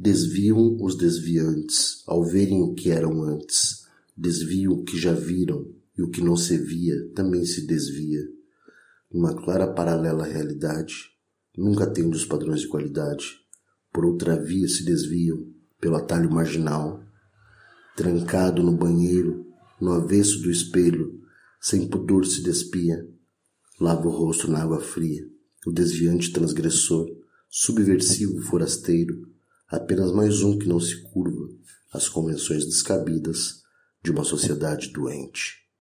Desviam os desviantes ao verem o que eram antes, desviam o que já viram, e o que não se via também se desvia. Numa clara paralela à realidade, nunca atende os padrões de qualidade, por outra via se desviam, pelo atalho marginal. Trancado no banheiro, no avesso do espelho, sem pudor se despia, lava o rosto na água fria, o desviante transgressor, subversivo forasteiro, apenas mais um que não se curva às convenções descabidas de uma sociedade doente.